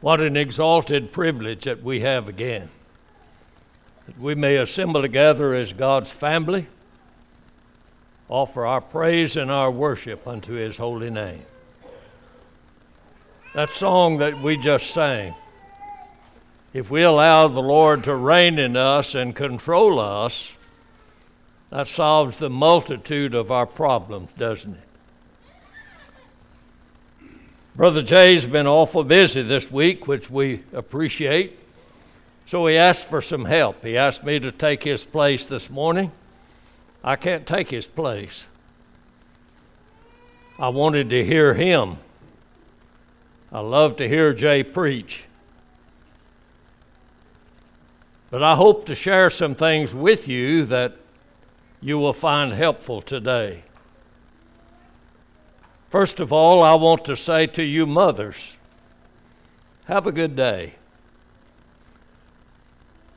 What an exalted privilege that we have again. That we may assemble together as God's family, offer our praise and our worship unto His holy name. That song that we just sang, if we allow the Lord to reign in us and control us, that solves the multitude of our problems, doesn't it? Brother Jay's been awful busy this week, which we appreciate. So he asked for some help. He asked me to take his place this morning. I can't take his place. I wanted to hear him. I love to hear Jay preach. But I hope to share some things with you that you will find helpful today. First of all, I want to say to you, mothers, have a good day.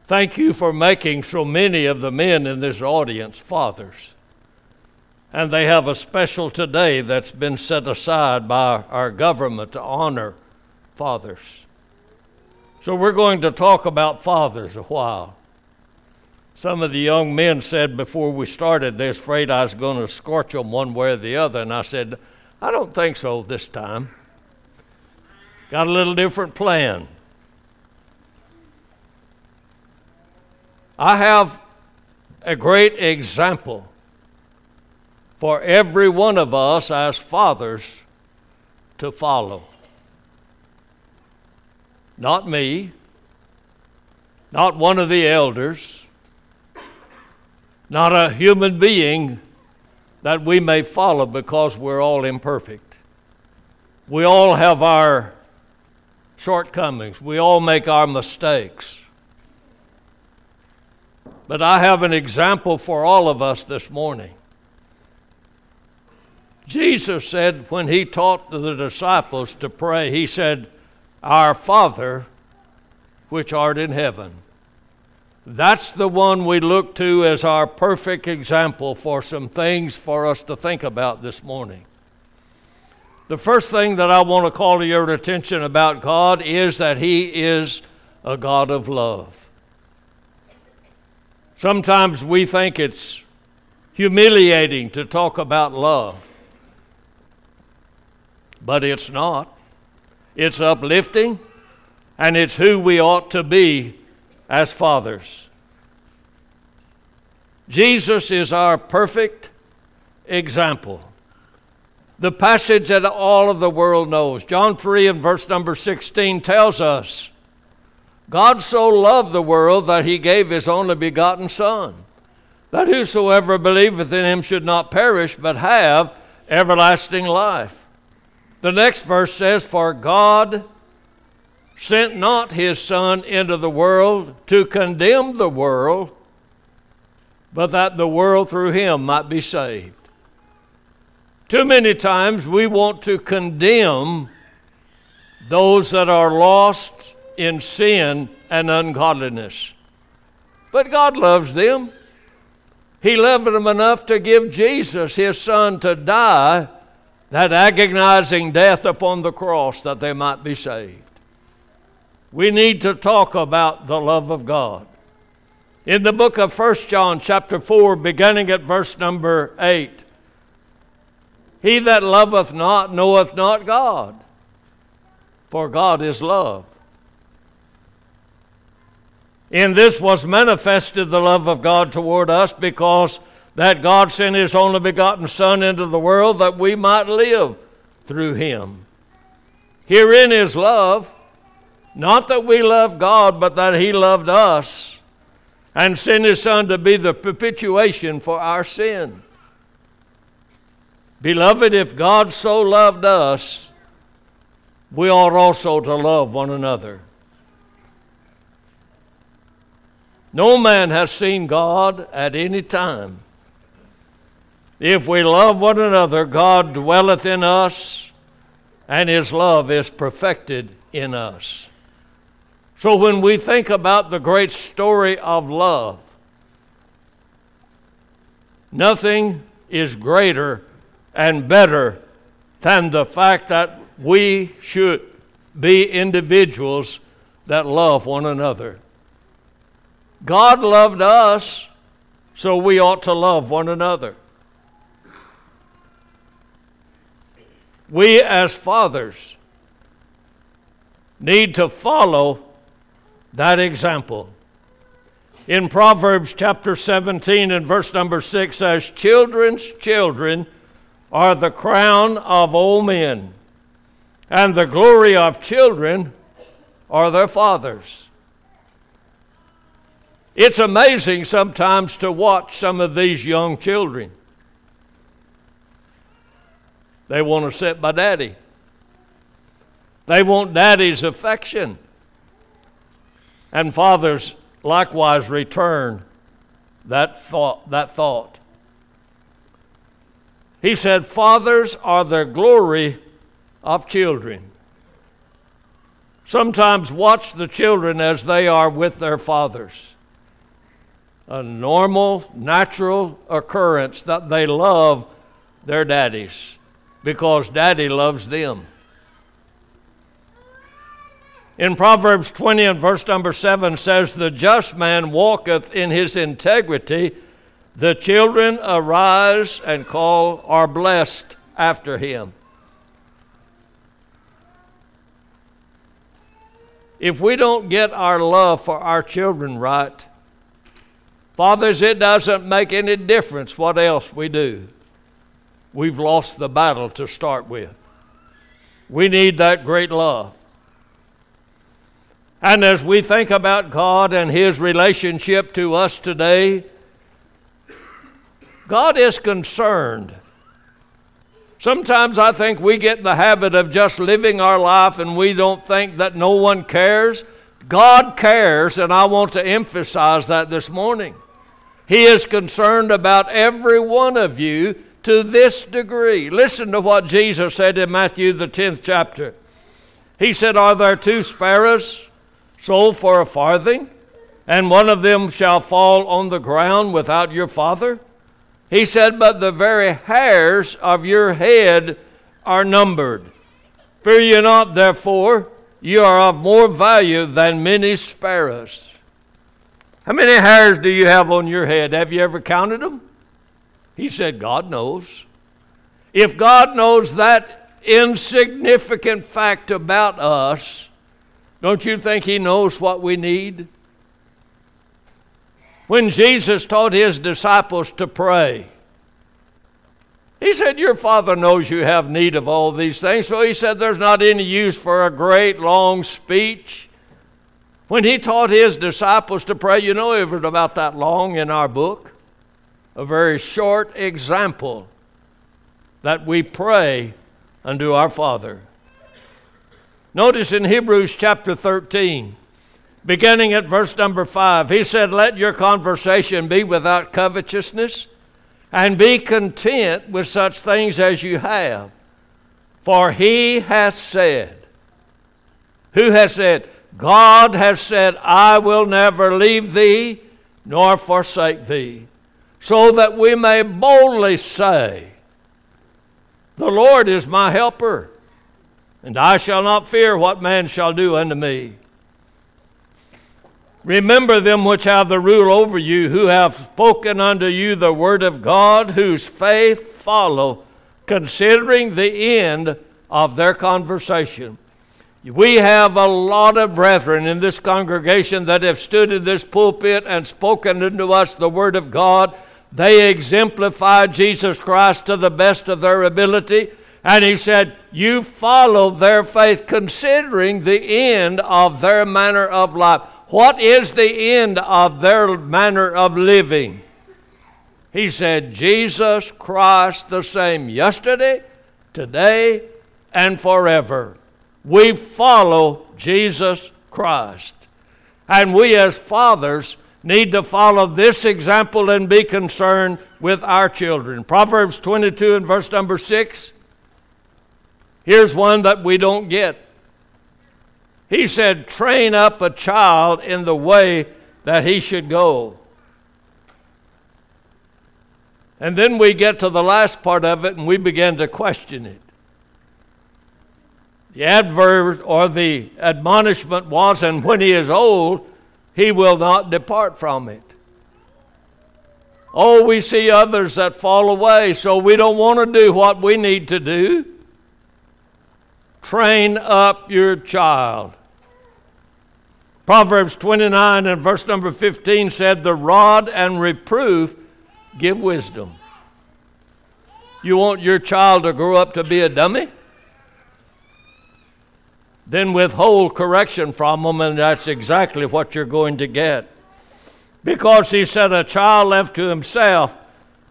Thank you for making so many of the men in this audience fathers. And they have a special today that's been set aside by our government to honor fathers. So we're going to talk about fathers a while. Some of the young men said before we started, they're afraid I was going to scorch them one way or the other. And I said, I don't think so this time. Got a little different plan. I have a great example for every one of us as fathers to follow. Not me, not one of the elders, not a human being that we may follow because we're all imperfect. We all have our shortcomings, we all make our mistakes. But I have an example for all of us this morning. Jesus said when he taught the disciples to pray, he said, Our Father, which art in heaven. That's the one we look to as our perfect example for some things for us to think about this morning. The first thing that I want to call to your attention about God is that He is a God of love. Sometimes we think it's humiliating to talk about love, but it's not. It's uplifting, and it's who we ought to be as fathers. Jesus is our perfect example. The passage that all of the world knows, John 3 and verse number 16 tells us God so loved the world that he gave his only begotten Son, that whosoever believeth in him should not perish, but have everlasting life. The next verse says, For God sent not his Son into the world to condemn the world, but that the world through him might be saved. Too many times we want to condemn those that are lost in sin and ungodliness. But God loves them. He loved them enough to give Jesus, his son, to die that agonizing death upon the cross that they might be saved we need to talk about the love of God. In the book of 1 John, chapter 4, beginning at verse number 8, he that loveth not knoweth not God, for God is love. In this was manifested the love of God toward us because that God sent his only begotten Son into the world that we might live through him. Herein is love not that we love God, but that He loved us and sent His Son to be the propitiation for our sin. Beloved, if God so loved us, we ought also to love one another. No man has seen God at any time. If we love one another, God dwelleth in us, and His love is perfected in us. So when we think about the great story of love, nothing is greater and better than the fact that we should be individuals that love one another. God loved us, so we ought to love one another. We, as fathers, need to follow that example. In Proverbs chapter 17 and verse number 6 says, Children's children are the crown of old men, and the glory of children are their fathers. It's amazing sometimes to watch some of these young children. They want to sit by daddy. They want daddy's affection. And fathers likewise return that thought, that thought. He said, Fathers are the glory of children. Sometimes watch the children as they are with their fathers. A normal, natural occurrence that they love their daddies because daddy loves them. In Proverbs 20 and verse number 7 says, The just man walketh in his integrity, the children arise and call are blessed after him. If we don't get our love for our children right, fathers, it doesn't make any difference what else we do. We've lost the battle to start with. We need that great love. And as we think about God and His relationship to us today, God is concerned. Sometimes I think we get in the habit of just living our life and we don't think that no one cares. God cares, and I want to emphasize that this morning. He is concerned about every one of you to this degree. Listen to what Jesus said in Matthew, the 10th chapter. He said, Are there two sparrows? Sold for a farthing, and one of them shall fall on the ground without your father? He said, But the very hairs of your head are numbered. Fear ye not, therefore, you are of more value than many sparrows. How many hairs do you have on your head? Have you ever counted them? He said, God knows. If God knows that insignificant fact about us, don't you think He knows what we need? When Jesus taught His disciples to pray, He said, Your Father knows you have need of all these things. So He said, There's not any use for a great long speech. When He taught His disciples to pray, you know, it was about that long in our book. A very short example that we pray unto our Father. Notice in Hebrews chapter 13, beginning at verse number 5, he said, Let your conversation be without covetousness, and be content with such things as you have. For he hath said, Who has said? God has said, I will never leave thee nor forsake thee, so that we may boldly say, The Lord is my helper and I shall not fear what man shall do unto me. Remember them which have the rule over you, who have spoken unto you the word of God, whose faith follow, considering the end of their conversation. We have a lot of brethren in this congregation that have stood in this pulpit and spoken unto us the word of God. They exemplify Jesus Christ to the best of their ability. And he said, You follow their faith, considering the end of their manner of life. What is the end of their manner of living? He said, Jesus Christ the same yesterday, today, and forever. We follow Jesus Christ. And we as fathers need to follow this example and be concerned with our children. Proverbs 22 and verse number 6 Here's one that we don't get. He said, Train up a child in the way that he should go. And then we get to the last part of it and we begin to question it. The adverb or the admonishment was, and when he is old, he will not depart from it. Oh, we see others that fall away, so we don't want to do what we need to do. Train up your child. Proverbs 29 and verse number 15 said, The rod and reproof give wisdom. You want your child to grow up to be a dummy? Then withhold correction from them, and that's exactly what you're going to get. Because he said, A child left to himself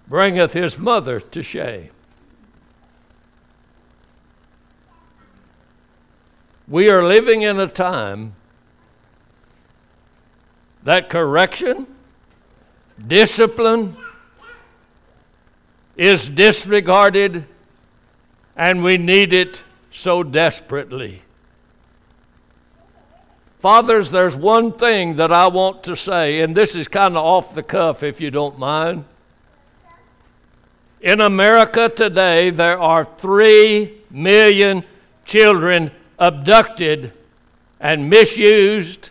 bringeth his mother to shame. We are living in a time that correction, discipline is disregarded, and we need it so desperately. Fathers, there's one thing that I want to say, and this is kind of off the cuff if you don't mind. In America today, there are three million children abducted and misused,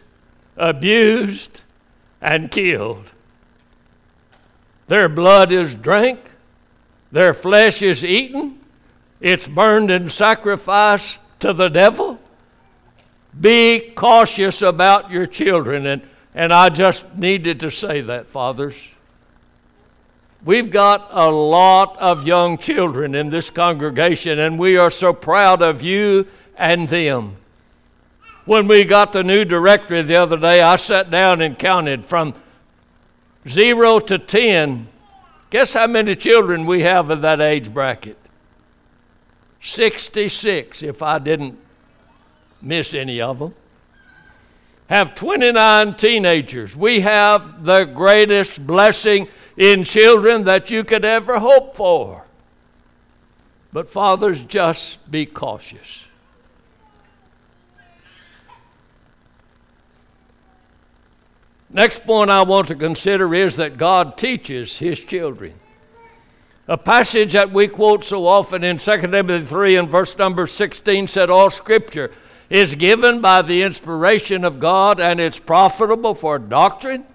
abused, and killed. Their blood is drank, their flesh is eaten, it's burned in sacrifice to the devil be cautious about your children. And, and I just needed to say that, fathers. We've got a lot of young children in this congregation, and we are so proud of you and them. When we got the new directory the other day, I sat down and counted from zero to 10. Guess how many children we have in that age bracket? 66, if I didn't miss any of them. Have 29 teenagers. We have the greatest blessing in children that you could ever hope for. But fathers, just be cautious. Next point I want to consider is that God teaches his children. A passage that we quote so often in 2 Timothy 3 and verse number 16 said, All scripture is given by the inspiration of God and it's profitable for doctrine,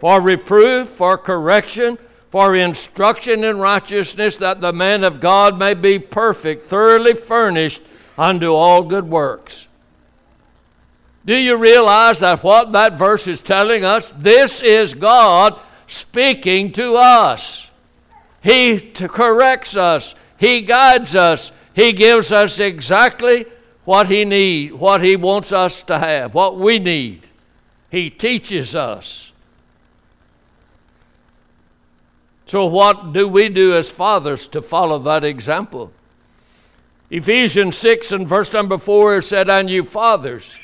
for reproof, for correction, for instruction in righteousness, that the man of God may be perfect, thoroughly furnished unto all good works. Do you realize that what that verse is telling us? This is God speaking to us. He corrects us, He guides us, He gives us exactly what he need, what he wants us to have, what we need. He teaches us. So what do we do as fathers to follow that example? Ephesians 6 and verse number 4 said, And you fathers,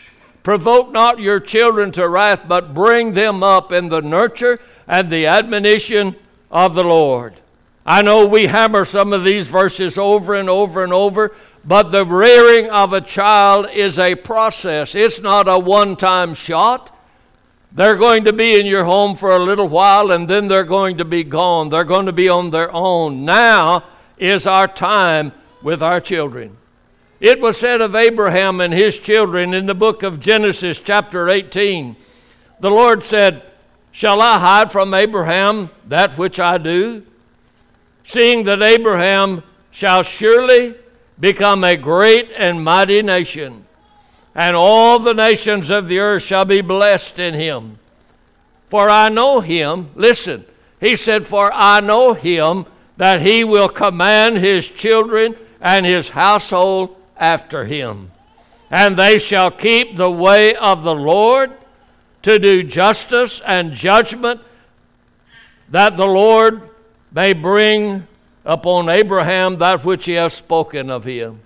provoke not your children to wrath, but bring them up in the nurture and the admonition of the Lord. I know we hammer some of these verses over and over and over, but the rearing of a child is a process, it's not a one time shot. They're going to be in your home for a little while and then they're going to be gone. They're going to be on their own. Now is our time with our children. It was said of Abraham and his children in the book of Genesis, chapter 18. The Lord said, Shall I hide from Abraham that which I do? Seeing that Abraham shall surely become a great and mighty nation, and all the nations of the earth shall be blessed in him. For I know him, listen, he said, For I know him that he will command his children and his household after him. And they shall keep the way of the Lord to do justice and judgment, that the Lord may bring upon Abraham that which he has spoken of him.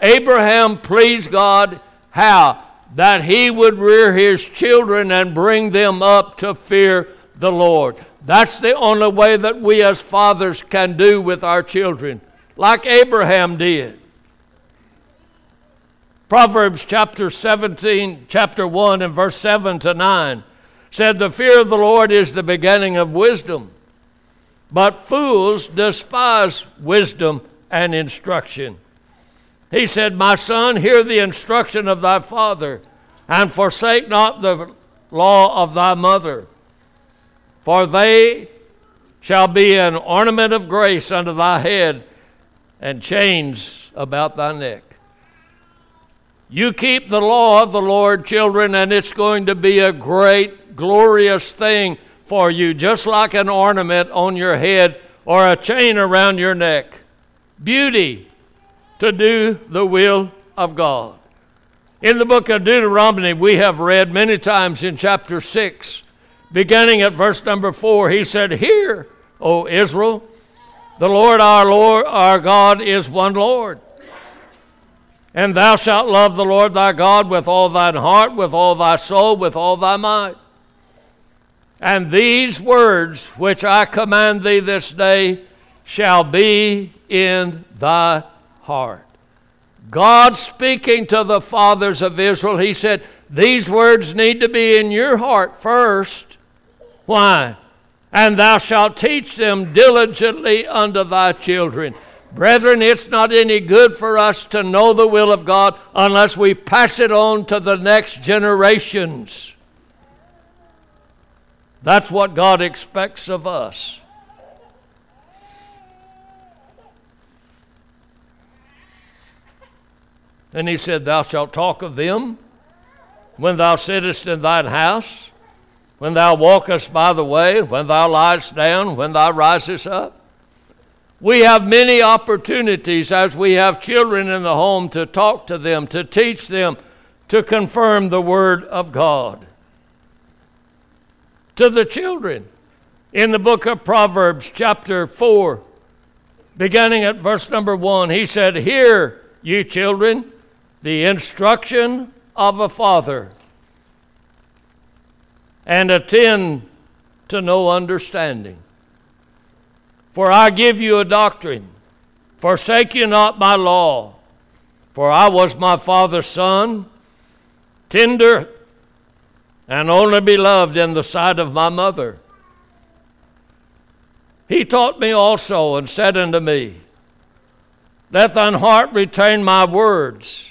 Abraham pleased God how? That he would rear his children and bring them up to fear the Lord. That's the only way that we as fathers can do with our children, like Abraham did. Proverbs chapter 17, chapter 1, and verse 7 to 9 said, The fear of the Lord is the beginning of wisdom but fools despise wisdom and instruction. He said, My son, hear the instruction of thy father, and forsake not the law of thy mother, for they shall be an ornament of grace unto thy head and chains about thy neck. You keep the law of the Lord, children, and it's going to be a great, glorious thing for you, just like an ornament on your head or a chain around your neck. Beauty to do the will of God. In the book of Deuteronomy, we have read many times in chapter 6, beginning at verse number 4, he said, Hear, O Israel, the Lord our Lord our God is one Lord. And thou shalt love the Lord thy God with all thine heart, with all thy soul, with all thy might. And these words which I command thee this day shall be in thy heart. God speaking to the fathers of Israel, he said, These words need to be in your heart first. Why? And thou shalt teach them diligently unto thy children. Brethren, it's not any good for us to know the will of God unless we pass it on to the next generations. That's what God expects of us. And he said, Thou shalt talk of them when thou sittest in thine house, when thou walkest by the way, when thou liest down, when thou risest up. We have many opportunities as we have children in the home to talk to them, to teach them, to confirm the Word of God. To the children, in the book of Proverbs, chapter 4, beginning at verse number 1, he said, Hear, you children, the instruction of a father, and attend to know understanding. For I give you a doctrine. Forsake you not my law. For I was my father's son, tender and only beloved in the sight of my mother. He taught me also and said unto me, Let thine heart retain my words,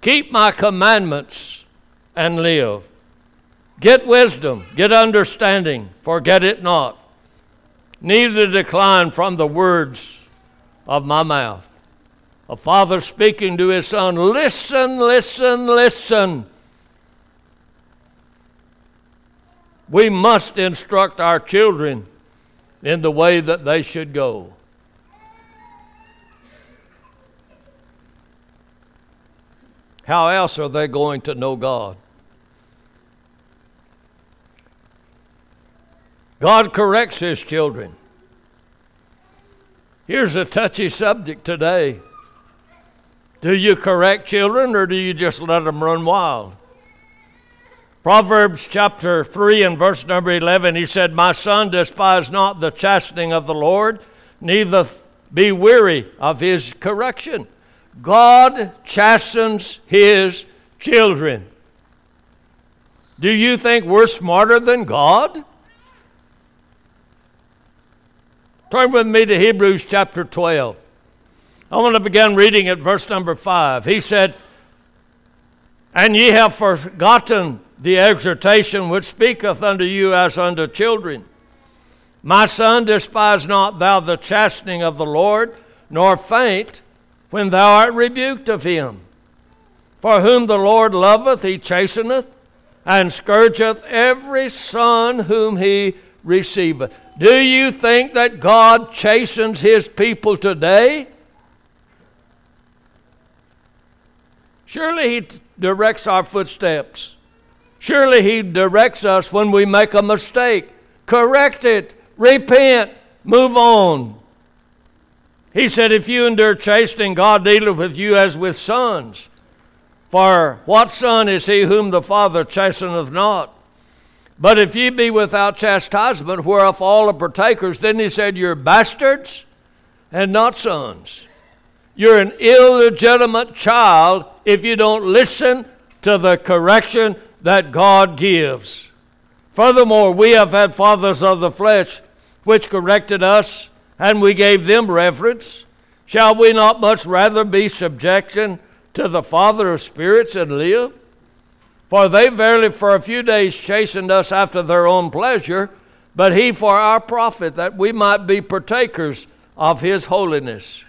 keep my commandments, and live. Get wisdom, get understanding, forget it not neither decline from the words of my mouth. A father speaking to his son, listen, listen, listen. We must instruct our children in the way that they should go. How else are they going to know God? God corrects his children. Here's a touchy subject today. Do you correct children or do you just let them run wild? Proverbs chapter 3 and verse number 11, he said, My son, despise not the chastening of the Lord, neither be weary of his correction. God chastens his children. Do you think we're smarter than God? Turn with me to Hebrews chapter 12. I want to begin reading at verse number 5. He said, And ye have forgotten the exhortation which speaketh unto you as unto children. My son, despise not thou the chastening of the Lord, nor faint when thou art rebuked of him. For whom the Lord loveth, he chasteneth, and scourgeth every son whom he receiveth. Do you think that God chastens his people today? Surely he directs our footsteps. Surely he directs us when we make a mistake. Correct it, repent, move on. He said, If you endure chastening, God dealeth with you as with sons. For what son is he whom the Father chasteneth not? But if ye be without chastisement, whereof all are partakers, then he said, You're bastards and not sons. You're an illegitimate child if you don't listen to the correction that God gives. Furthermore, we have had fathers of the flesh which corrected us, and we gave them reverence. Shall we not much rather be subjection to the Father of spirits and live? For they verily for a few days chastened us after their own pleasure, but he for our profit, that we might be partakers of his holiness.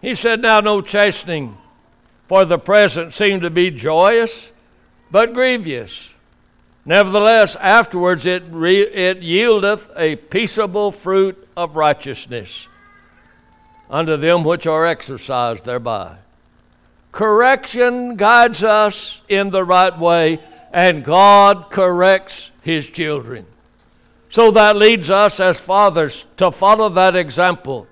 He said, Now no chastening for the present seemed to be joyous, but grievous. Nevertheless, afterwards it, re- it yieldeth a peaceable fruit of righteousness unto them which are exercised thereby. Correction guides us in the right way, and God corrects His children. So that leads us as fathers to follow that example.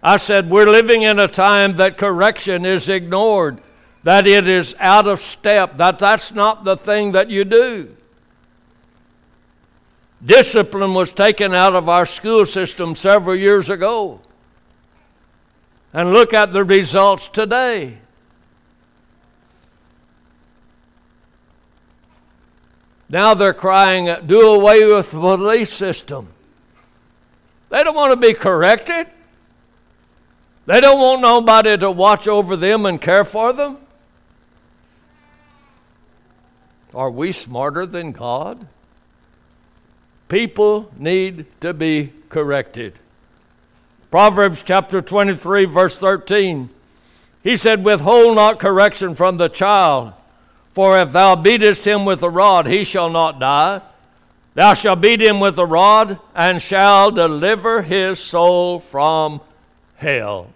I said, we're living in a time that correction is ignored, that it is out of step, that that's not the thing that you do. Discipline was taken out of our school system several years ago. And look at the results today. Now they're crying, do away with the police system. They don't want to be corrected. They don't want nobody to watch over them and care for them. Are we smarter than God? People need to be corrected. Proverbs chapter 23, verse 13. He said, Withhold not correction from the child, for if thou beatest him with a rod, he shall not die. Thou shalt beat him with a rod, and shall deliver his soul from hell.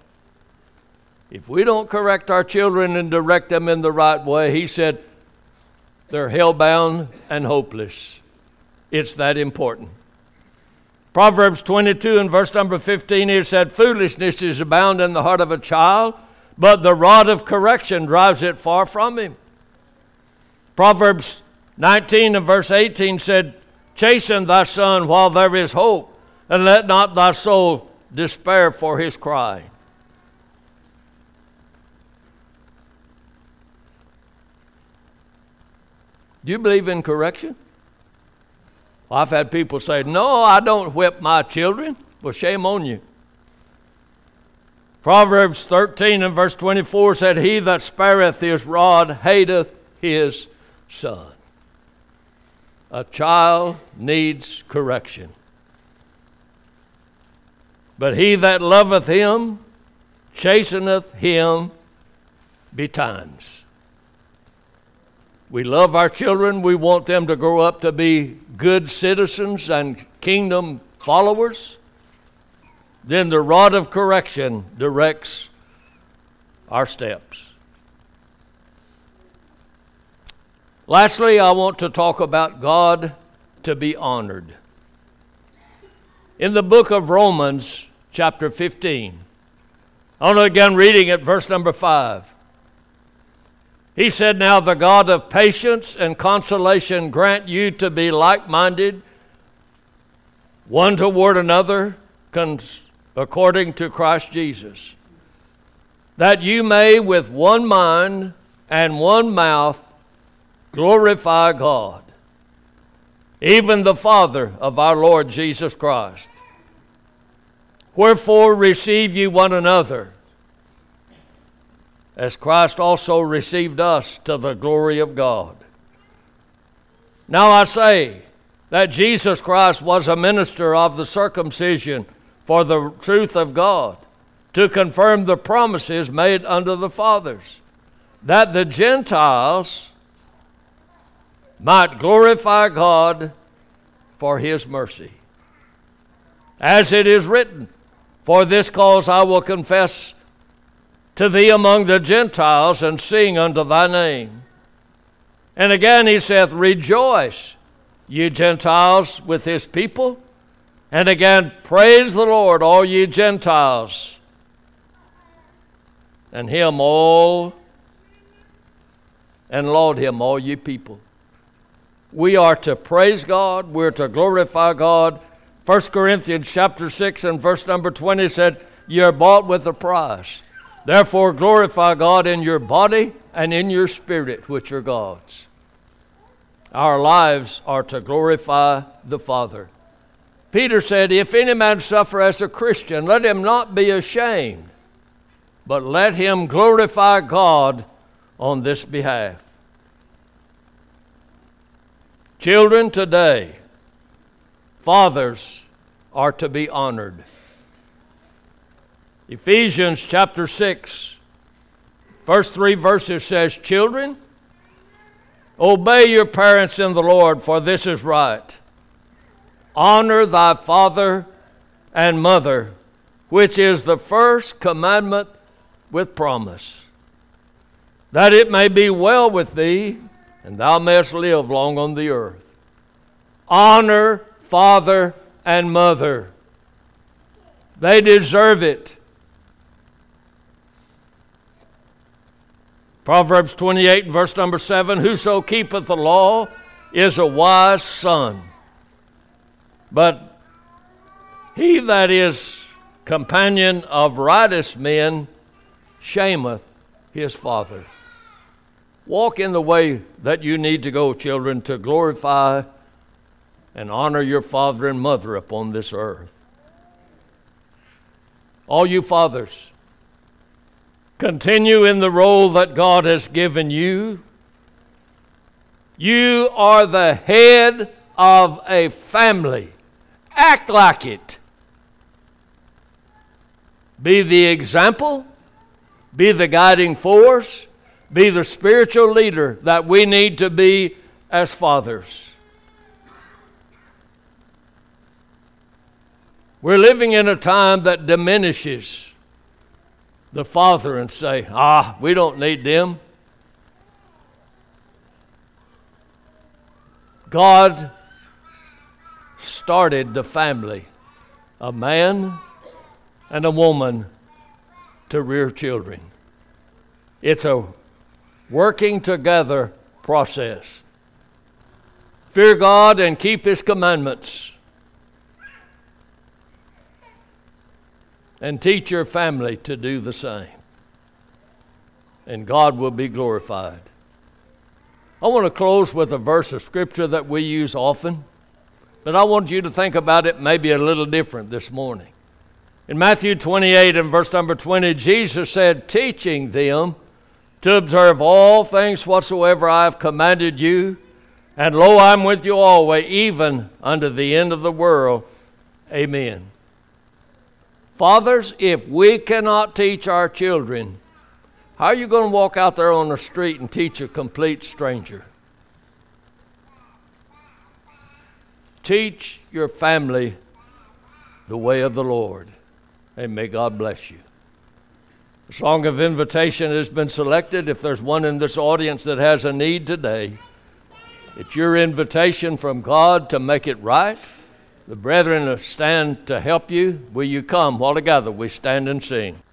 If we don't correct our children and direct them in the right way, he said, they're hell-bound and hopeless. It's that important. Proverbs 22 and verse number 15, he said, Foolishness is abound in the heart of a child, but the rod of correction drives it far from him. Proverbs 19 and verse 18 said, Chasten thy son while there is hope, and let not thy soul despair for his cry. Do you believe in correction? Well, I've had people say, No, I don't whip my children. Well, shame on you. Proverbs 13 and verse 24 said, He that spareth his rod hateth his son. A child needs correction. But he that loveth him chasteneth him betimes. We love our children. We want them to grow up to be good citizens and kingdom followers. Then the rod of correction directs our steps. Lastly, I want to talk about God to be honored. In the book of Romans, chapter 15, I want to again reading at verse number 5. He said, Now the God of patience and consolation grant you to be like minded, one toward another, according to Christ Jesus, that you may with one mind and one mouth glorify God, even the Father of our Lord Jesus Christ. Wherefore receive ye one another as Christ also received us to the glory of God. Now I say that Jesus Christ was a minister of the circumcision for the truth of God, to confirm the promises made unto the fathers, that the Gentiles might glorify God for his mercy. As it is written, For this cause I will confess to thee among the Gentiles and sing unto thy name. And again he saith, Rejoice, ye Gentiles, with his people. And again, praise the Lord, all ye Gentiles, and him all, and laud him, all ye people. We are to praise God, we're to glorify God. 1 Corinthians chapter 6 and verse number 20 said, You're bought with a price. Therefore, glorify God in your body and in your spirit, which are God's. Our lives are to glorify the Father. Peter said, If any man suffer as a Christian, let him not be ashamed, but let him glorify God on this behalf. Children today, fathers are to be honored. Ephesians chapter 6, first three verses says, Children, obey your parents in the Lord, for this is right. Honor thy father and mother, which is the first commandment with promise, that it may be well with thee, and thou mayest live long on the earth. Honor father and mother. They deserve it. Proverbs 28, verse number 7 Whoso keepeth the law is a wise son. But he that is companion of righteous men shameth his father. Walk in the way that you need to go, children, to glorify and honor your father and mother upon this earth. All you fathers, continue in the role that God has given you. You are the head of a family. Act like it. Be the example, be the guiding force, be the spiritual leader that we need to be as fathers. We're living in a time that diminishes the father and say, ah, we don't need them. God started the family, a man and a woman to rear children. It's a working together process. Fear God and keep His commandments. And teach your family to do the same. And God will be glorified. I want to close with a verse of Scripture that we use often, but I want you to think about it maybe a little different this morning. In Matthew 28 and verse number 20, Jesus said, teaching them to observe all things whatsoever I have commanded you. And lo, I'm with you always, even unto the end of the world. Amen. Fathers, if we cannot teach our children, how are you going to walk out there on the street and teach a complete stranger? Teach your family the way of the Lord, and may God bless you. The song of invitation has been selected. If there's one in this audience that has a need today, it's your invitation from God to make it right. The brethren stand to help you. Will you come while together we stand and sing?